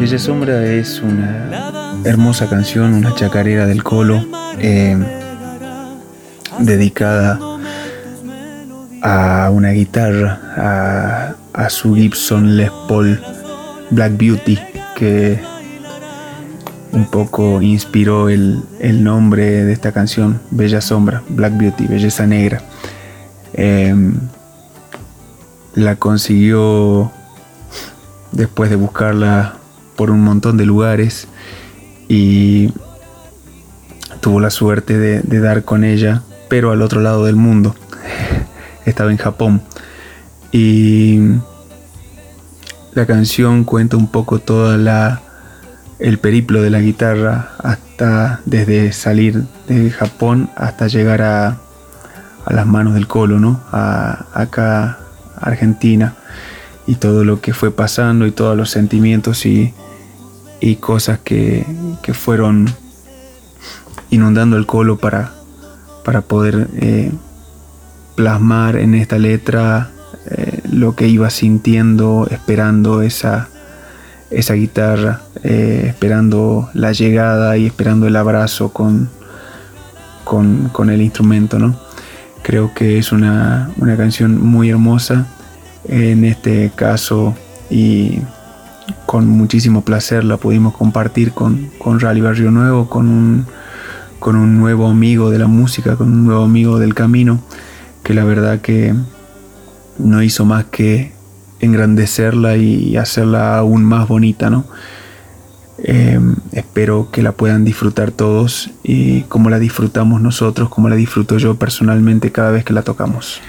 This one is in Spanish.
Bella Sombra es una hermosa canción, una chacarera del colo, eh, dedicada a una guitarra, a, su Gibson Les Paul Black Beauty, que un poco inspiró el, nombre de esta canción, Bella Sombra, Black Beauty, Belleza Negra. Eh, la consiguió después de buscarla por un montón de lugares y tuvo la suerte de, dar con ella, pero al otro lado del mundo. Estaba en Japón. Y la canción cuenta un poco toda la el periplo de la guitarra hasta desde salir de Japón hasta llegar a, a las manos del colo, ¿no? A, acá Argentina y todo lo que fue pasando y todos los sentimientos y, cosas que, fueron inundando el colo para, para poder eh, plasmar en esta letra eh, lo que iba sintiendo, esperando esa, esa guitarra, eh, esperando la llegada y esperando el abrazo con, con, el instrumento, ¿no? Creo que es una, una canción muy hermosa en este caso y con muchísimo placer la pudimos compartir con, con Rally Barrio Nuevo, con un, con un nuevo amigo de la música, con un nuevo amigo del camino, que la verdad que no hizo más que engrandecerla y hacerla aún más bonita, ¿no? Em, espero que la puedan disfrutar todos y como la disfrutamos nosotros, como la disfruto yo personalmente cada vez que la tocamos.